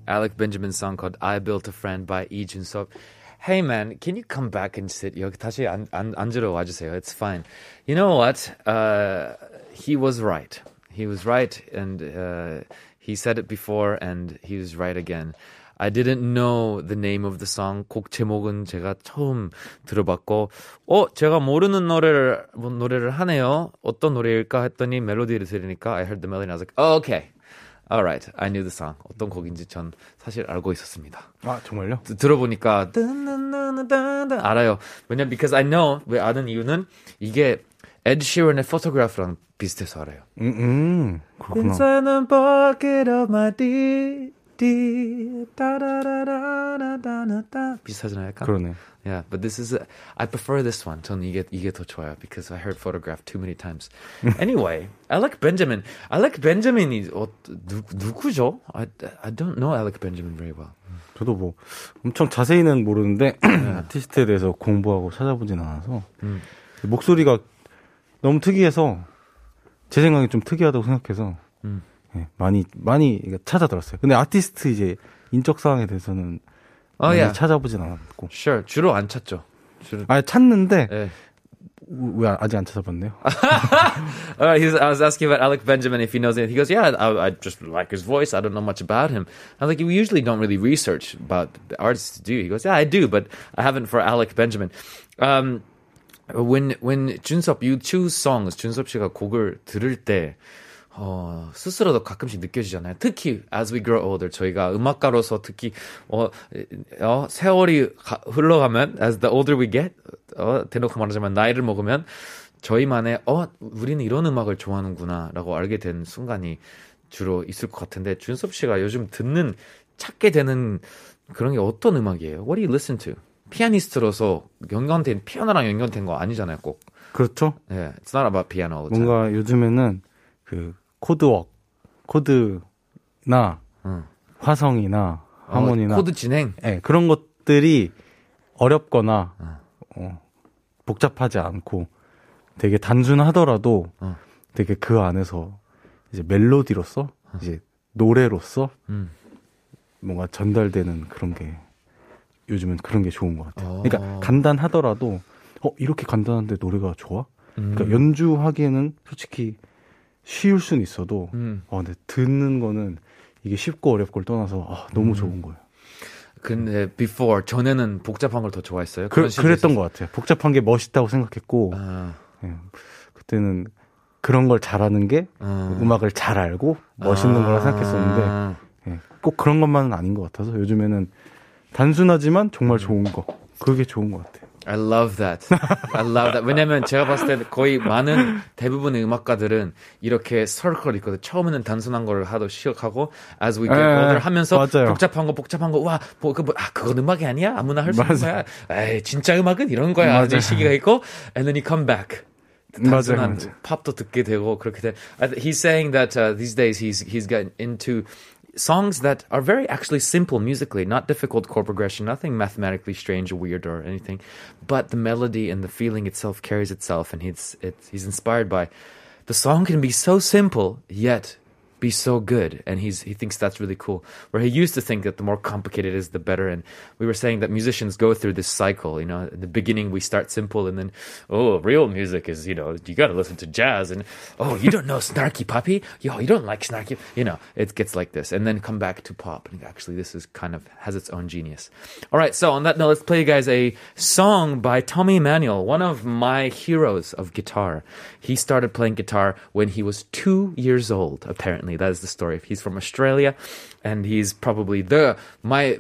Alec Benjamin's song called I Built a Friend by Lee Jun-sop. Hey man, can you come back and sit? 여기 다시 안, 안, 앉으러 와주세요. It's fine. You know what? Uh, he was right. He was right and uh, he said it before and he was right again. I didn't know the name of the song. 곡 제목은 제가 처음 들어봤고, 어, 제가 모르는 노래를, 뭐 노래를 하네요. 어떤 노래일까 했더니 멜로디를 들으니까 I heard the melody and I was like, oh, okay. Alright, I knew the song. 어떤 곡인지 전 사실 알고 있었습니다. 아 정말요? 드- 들어보니까 알아요. 왜냐 because I know 왜 아는 이유는 이게 Ed Sheeran의 Photograph랑 비슷해서 알아요. 음, 음 그렇구나. Inside the pocket of my D 따라라라라라라라 비슷하잖아요, 약간. 그러네. Yeah, but this is a, I prefer this one. 저는 이게 이게 더 좋아요 because I heard photograph too many times. anyway, Alec Benjamin. Alec Benjamin이 어, 누, 누구죠? I I don't know Alec Benjamin very well. 저도 뭐 엄청 자세히는 모르는데 아티스트에 대해서 공부하고 찾아보진 않아서 음. 목소리가 너무 특이해서 제 생각에 좀 특이하다고 생각해서 음. 예, 많이 많이 찾아 들었어요. 근데 아티스트 이제 인적 사항에 대해서는 어, 많이 야. 찾아보진 않았고. Sure. 주로 안 찾죠. 주로. 아 찾는데 예. 왜 아직 안 찾아봤네요. Uh, he's, I was asking about Alec Benjamin if he knows anything. He goes, "Yeah, I, I just like his voice. I don't know much about him." I was like, "We usually don't really research about the artists, do?" you?" He goes, "Yeah, I do, but I haven't for Alec Benjamin." Um, when when 준섭 you choose songs, 준섭 씨가 곡을 들을 때 어, 스스로도 가끔씩 느껴지잖아요. 특히 as we grow older 저희가 음악가로서 특히 어, 어 세월이 가, 흘러가면 as the older we get 어, 대놓고 말하자면 나이를 먹으면 저희만의 어 우리는 이런 음악을 좋아하는구나라고 알게 된 순간이 주로 있을 것 같은데 준섭 씨가 요즘 듣는 찾게 되는 그런 게 어떤 음악이에요? What do you listen to? 피아니스트로서 연관된 피아노랑 연관된 거 아니잖아요, 꼭. 그렇죠. 예, it's not about piano. 뭔가 요즘에는 그 코드웍, 코드나 응. 화성이나 하모니나 어, 코드 진행. 예, 그런 것들이 어렵거나 어, 복잡하지 않고 되게 단순하더라도 어. 되게 그 안에서 이제 멜로디로서 이제 노래로서 음. 뭔가 전달되는 그런 게 요즘은 그런 게 좋은 것 같아요. 어. 그러니까 간단하더라도 어 이렇게 간단한데 노래가 좋아? 음. 그러니까 연주하기에는 솔직히 쉬울 수는 있어도 음. 어 근데 듣는 거는 이게 쉽고 어렵고를 떠나서 아, 너무 좋은 거예요. 근데 before 전에는 복잡한 걸 더 좋아했어요. 그, 그런 시절이 그랬던 있었어요? 것 같아요. 복잡한 게 멋있다고 생각했고 아, 예, 그때는 그런 걸 잘하는 게 음. 음악을 잘 알고 멋있는 거라 생각했었는데 아. 예, 꼭 그런 것만은 아닌 것 같아서 요즘에는 단순하지만 음. 정말 좋은 거 그게 좋은 것 같아요. I love that. I love that. 왜냐면 제가 봤을 때 거의 많은 대부분의 음악가들은 이렇게 서클 있거든. 처음에는 단순한 걸 하도 시작하고 as we get 예, older 하면서 맞아요. 복잡한 거 복잡한 거 와, 뭐, 그, 뭐, 아, 그건 음악이 아니야? 아무나 할 수 있는. 거야. 에이, 진짜 음악은 이런 거야. 아직 시기가 있고 and then you come back. 단순한 맞아요. 팝도 듣게 되고 그렇게 돼. He's saying that uh, these days he's he's gotten into songs that are very actually simple musically, not difficult chord progression, nothing mathematically strange or weird or anything, but the melody and the feeling itself carries itself, and he's it's, he's inspired by. The song can be so simple yet be so good. And he's he thinks that's really cool. Where he used to think that the more complicated is the better. And we were saying that musicians go through this cycle you know in the beginning we start simple and then oh real music is you know you got to listen to jazz and oh you don't know snarky puppy yo you don't like snarky you know it gets like this. And then come back to pop. And actually this is kind of has its own genius. All right. So on that note let's play you guys a song by tommy emmanuel one of my heroes of guitar. He started playing guitar when he was two years old apparently that is the story. He's from australia and he's probably the my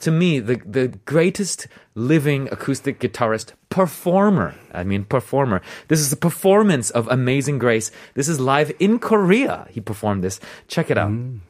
to me the the greatest living acoustic guitarist performer i mean performer. This is a performance of amazing grace. This is live in korea. He performed this. Check it out mm.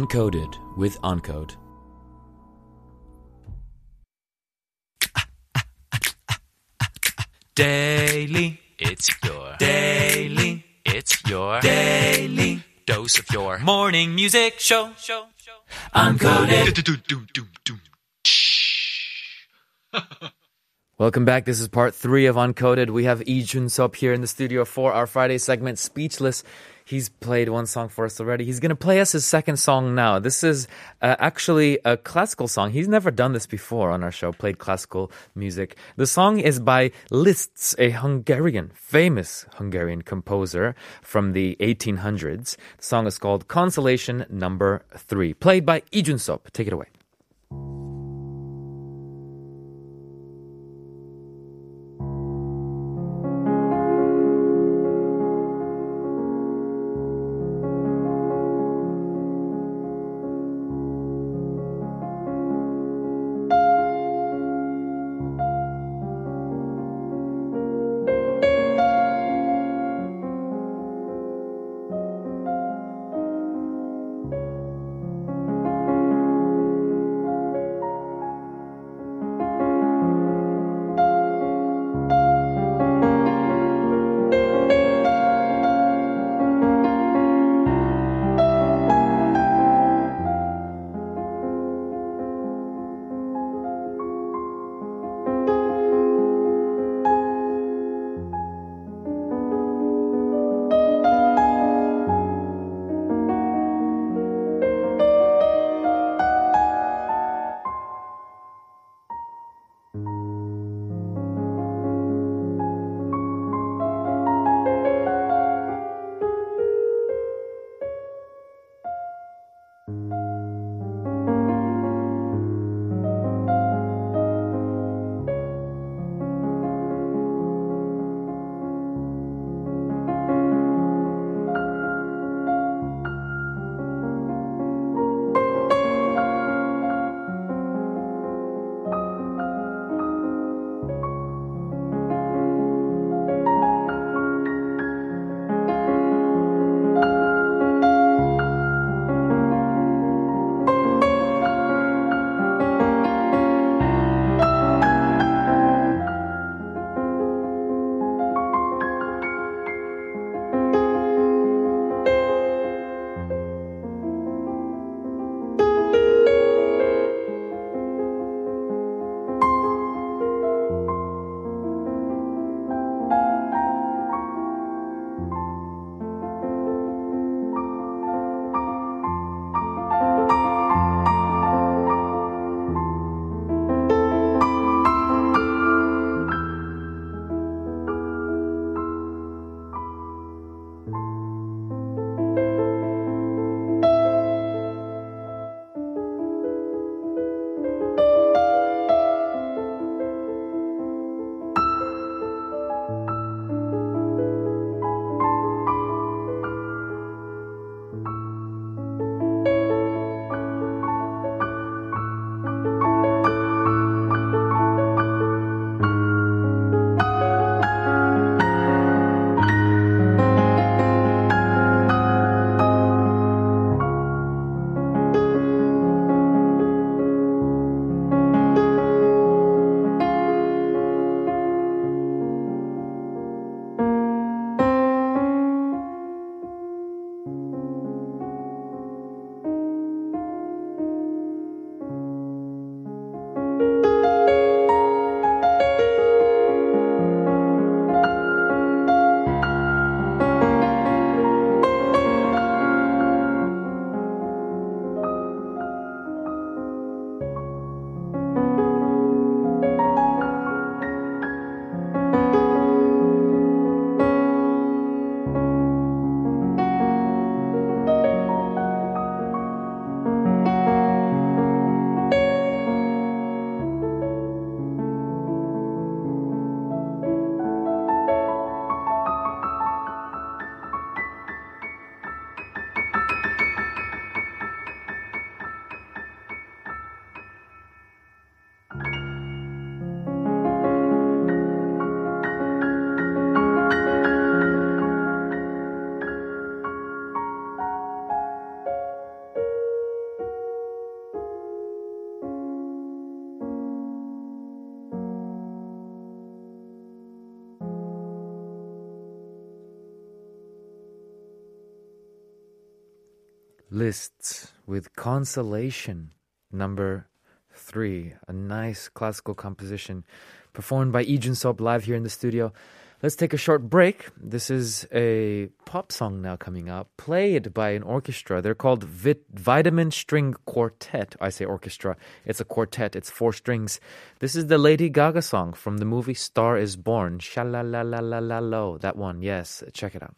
Uncoded with Uncode. Daily, it's your daily, it's your daily dose of your morning music show. show, show. Uncoded. Welcome back. This is part three of Uncoded. We have Lee Jun Sub here in the studio for our Friday segment, Speechless. He's played one song for us already. He's going to play us his second song now. This is uh, actually a classical song. He's never done this before on our show, played classical music. The song is by Liszt, a Hungarian, famous Hungarian composer from the 1800s. The song is called Consolation Number Three, played by Lee Sop. Take it away. Liszt with Consolation, number three. A nice classical composition performed by Lee Jun-sub live here in the studio. Let's take a short break. This is a pop song now coming up, played by an orchestra. They're called Vit- Vitamin String Quartet. I say orchestra. It's a quartet. It's four strings. This is the Lady Gaga song from the movie Star is Born. Sha-la-la-la-la-la-lo. That one, yes. Check it out.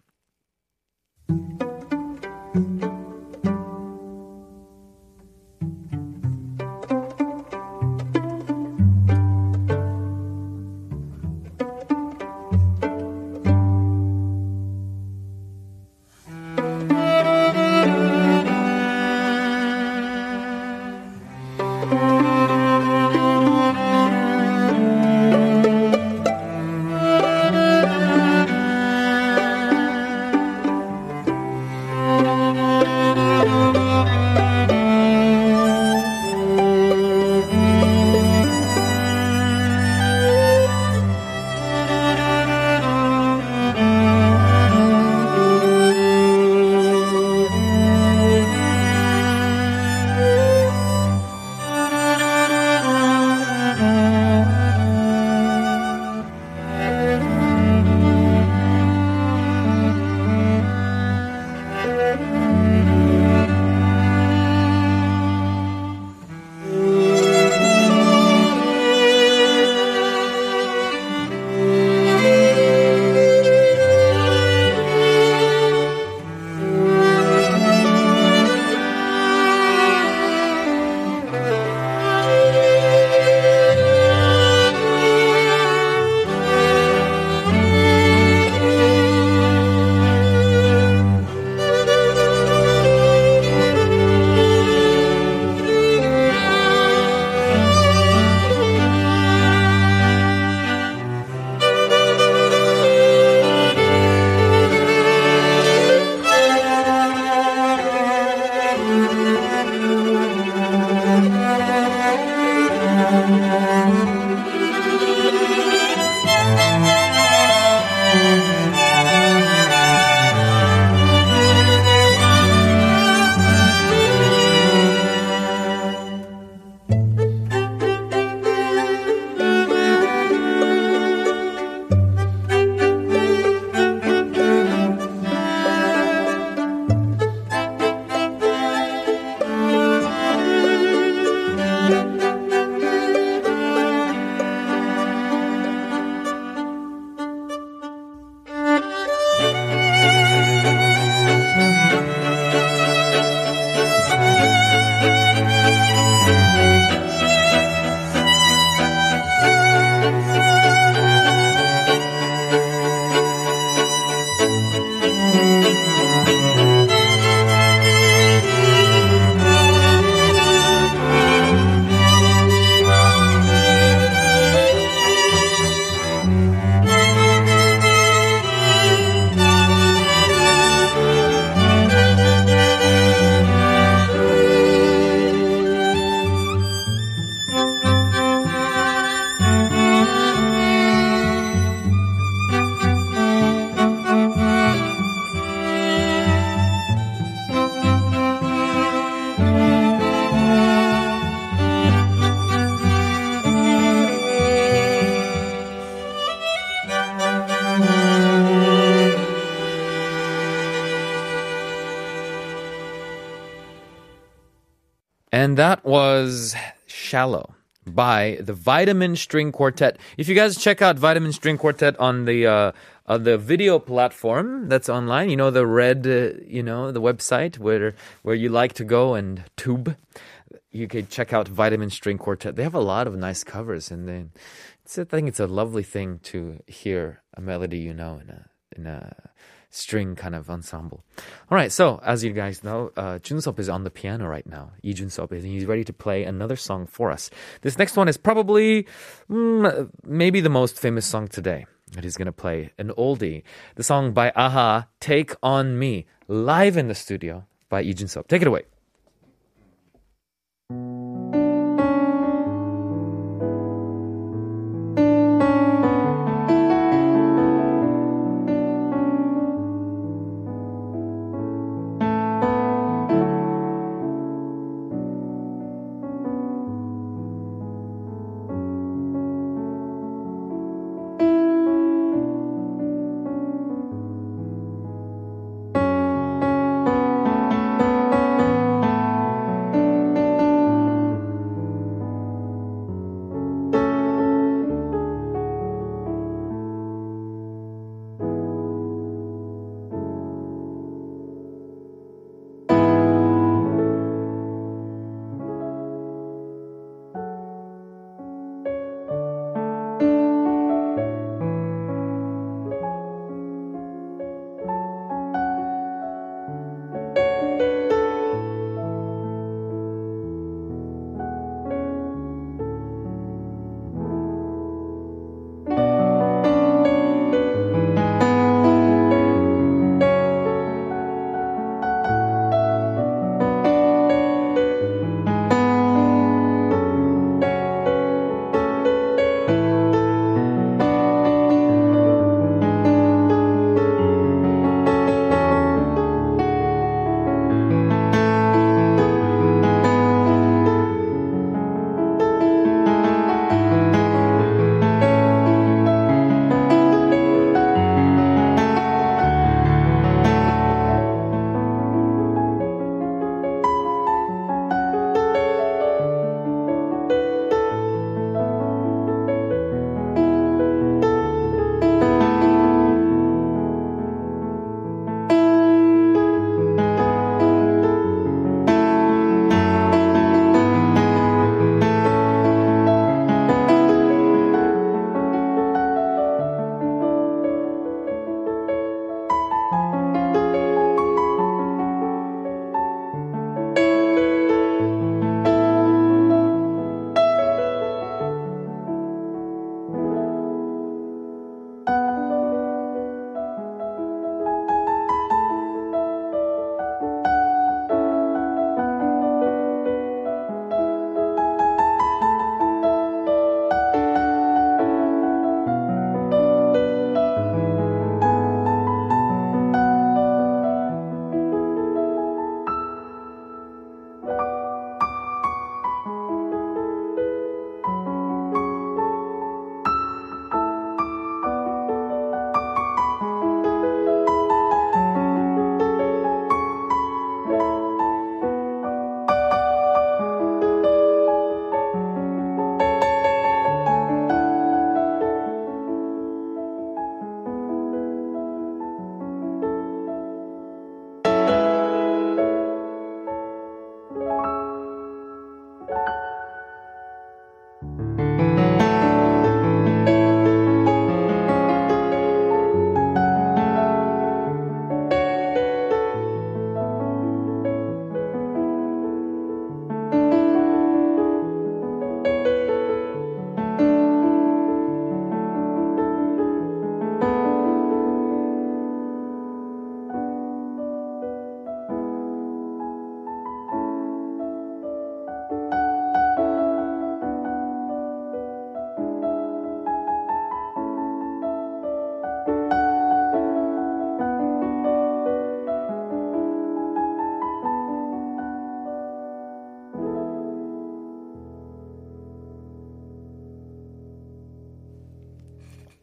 And that was Shallow by the Vitamin String Quartet. If you guys check out Vitamin String Quartet on the uh, uh, the video platform that's online, you know the red, uh, you know the website where where you like to go and tube, you could check out Vitamin String Quartet. They have a lot of nice covers, and then it's, I think it's a lovely thing to hear a melody, you know, in a in a string kind of ensemble. All right, so as you guys know, uh, Junsub is on the piano right now. Lee Junsub is, he's ready to play another song for us. This next one is probably mm, maybe the most famous song today that he's going to play, an oldie. The song by a-ha, Take On Me, live in the studio by Lee Junsub. Take it away.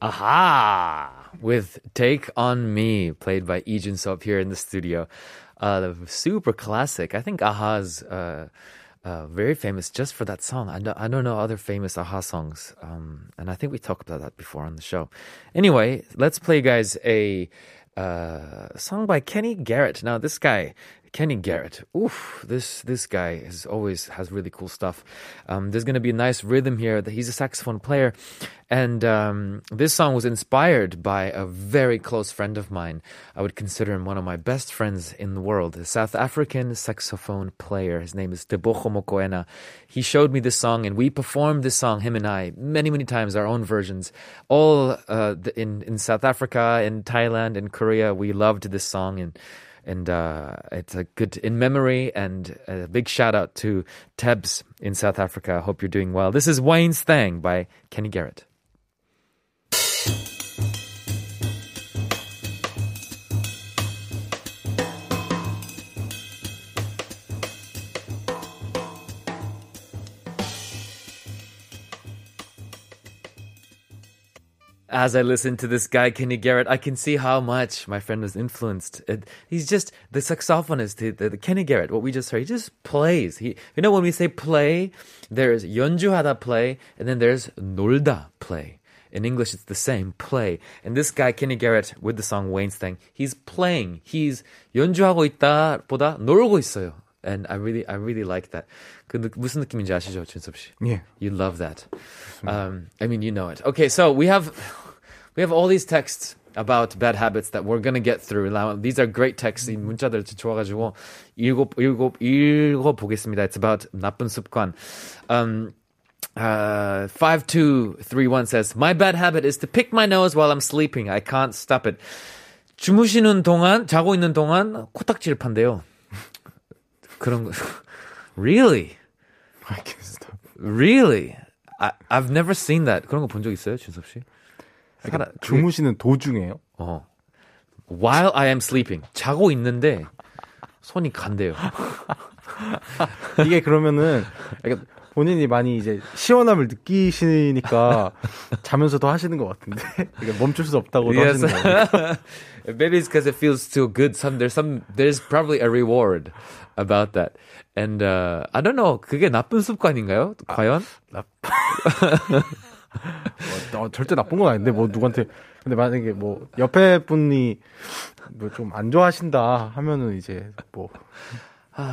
a-ha! With Take On Me, played by Lee Jun Sub here in the studio. Uh, super classic. I think a-ha's uh, uh, very famous just for that song. I, don't- I don't know other famous a-ha songs. Um, and I think we talked about that before on the show. Anyway, let's play, guys, a uh, song by Kenny Garrett. Now, this guy, Kenny Garrett, oof, this this guy is always has really cool stuff. Um, there's gonna be a nice rhythm here. That he's a saxophone player, and um, this song was inspired by a very close friend of mine. I would consider him one of my best friends in the world. A South African saxophone player. His name is Tebogo Mokoena. He showed me this song, and we performed this song, him and I, many many times, our own versions, all uh, in in South Africa, in Thailand, in Korea. We loved this song and and uh, it's a good in memory and a big shout out to Tebs in South Africa. I hope you're doing well. This is Wayne's Thing by Kenny Garrett. As I listen to this guy, Kenny Garrett, I can see how much my friend was influenced. It, he's just the saxophonist, the, the, the Kenny Garrett. What we just heard, he just plays. He, you know, when we say play, there's 연주하다 play, and then there's 놀다 play. In English, it's the same play. And this guy, Kenny Garrett, with the song Wayne's Thing, he's playing. He's 연주하고 있다보다 놀고 있어요. And I really, I really like that. 그 느- 무슨 느낌인지 아시죠, 준섭 씨? 예. You love that. Um, I mean, you know it. Okay, so we have we have all these texts about bad habits that we're gonna get through. Now, these are great texts. 이 문자들 좋아가지고 읽어 읽어 읽어 보겠습니다. It's about 나쁜 습관. Um, uh, 5231 says, My bad habit is to pick my nose while I'm sleeping. I can't stop it. 주무시는 동안, 자고 있는 동안 코딱지를 판대요. 그런 거. Really? I can't stop. Really? I, I've never seen that. 그런 거 본 적 있어요, 준섭 씨? 살아- 주무시는 도중에요? 어. While I am sleeping. 자고 있는데 손이 간대요. 이게 그러면은 그러니까 본인이 많이 이제 시원함을 느끼시니까 자면서도 하시는 것 같은데 그러니까 멈출 수 없다고 Yes. 하시는 거예요. Maybe it's because it feels too good. Some there's some there's probably a reward about that. And uh, I don't know. 그게 나쁜 습관인가요? 과연? 어, 절대 나쁜 건 아닌데 뭐 누구한테 근데 만약에 뭐 옆에 분이 뭐 좀 안 좋아하신다 하면은 이제 뭐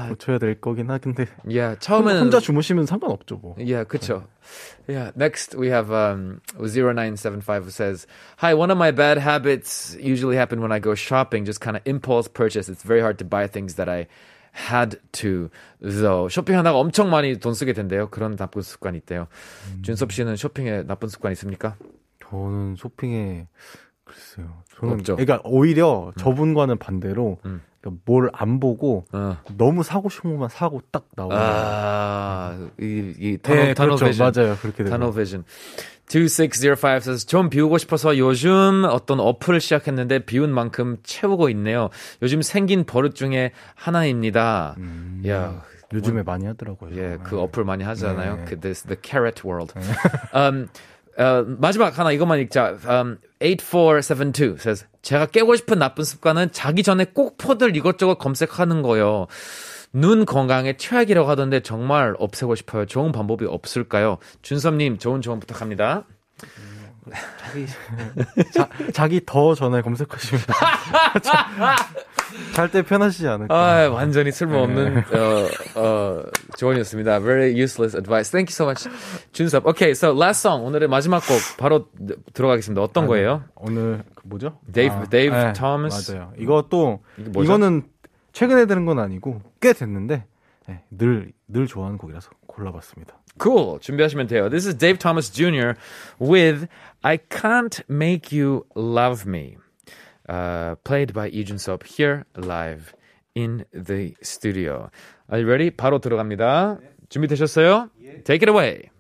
고쳐야 될 거긴 하긴데 Yeah. 처음에는 혼자 주무시면 상관없죠 뭐. Yeah, 그쵸. Yeah. Next, we have um, 0975 who says, Hi, one of my bad habits usually happen when I go shopping, just kind of impulse purchase. It's very hard to buy things that I had to, though. 쇼핑하다가 엄청 많이 돈 쓰게 된대요. 그런 나쁜 습관이 있대요. 준섭 씨는 쇼핑에 나쁜 습관 있습니까? 저는 쇼핑에 글쎄요. 저는 없죠. 그러니까 오히려 저분과는 반대로 음. 그러니까 뭘안 보고 어. 너무 사고 싶은 것만 사고 딱 나오는 아, 이, 이 네, 터널, 터널 그렇죠. 맞아요. 그렇게 되죠. Tunnel Vision. 2605 says, 좀 비우고 싶어서 요즘 어떤 어플을 시작했는데 비운 만큼 채우고 있네요. 요즘 생긴 버릇 중에 하나입니다. 야, 요즘에 많이 하더라고요. 예, 정말. 그 어플 많이 하잖아요. 네. 그 this, the carrot world. um, 어, 마지막 하나 이것만 읽자. Um, 8472 says, 제가 깨고 싶은 나쁜 습관은 자기 전에 꼭 포들 이것저것 검색하는 거요. 눈 건강에 최악이라고 하던데 정말 없애고 싶어요. 좋은 방법이 없을까요? 준섭님 좋은 조언 부탁합니다. 자기 자, 자기 더 전에 검색하시면 잘 때 편하시지 않을까. 아, 완전히 쓸모없는 어, 어, 조언이었습니다. Very useless advice. Thank you so much, 준섭. Okay, so last song 오늘의 마지막 곡 바로 들어가겠습니다. 어떤 거예요? 오늘 그 뭐죠? Dave- Dave Thomas? 맞아요. 이것도? 이거는 최근에 들은 건 아니고 꽤 됐는데 네, 늘, 늘 좋아하는 곡이라서 골라봤습니다. Cool. 준비하시면 돼요. This is Dave Thomas Jr. with I Can't Make You Love Me, uh, played by Lee Jun Sub here live in the studio. Are you ready? 바로 들어갑니다. 준비되셨어요? Take it away.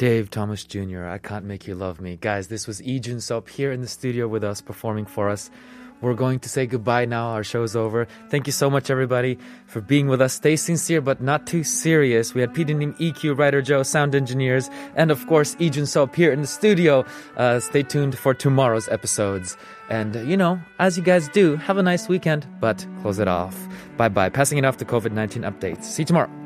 Dave Thomas Jr., I Can't Make You Love Me. Guys, this was Lee Jun Sub here in the studio with us performing for us. We're going to say goodbye now. Our show's over. Thank you so much, everybody, for being with us. Stay sincere, but not too serious. We had PD님, EQ, Writer Joe, sound engineers, and of course, Lee Jun Sub here in the studio. Uh, stay tuned for tomorrow's episodes. And, uh, you know, as you guys do, have a nice weekend, but close it off. Bye bye. Passing it off to COVID 19 updates. See you tomorrow.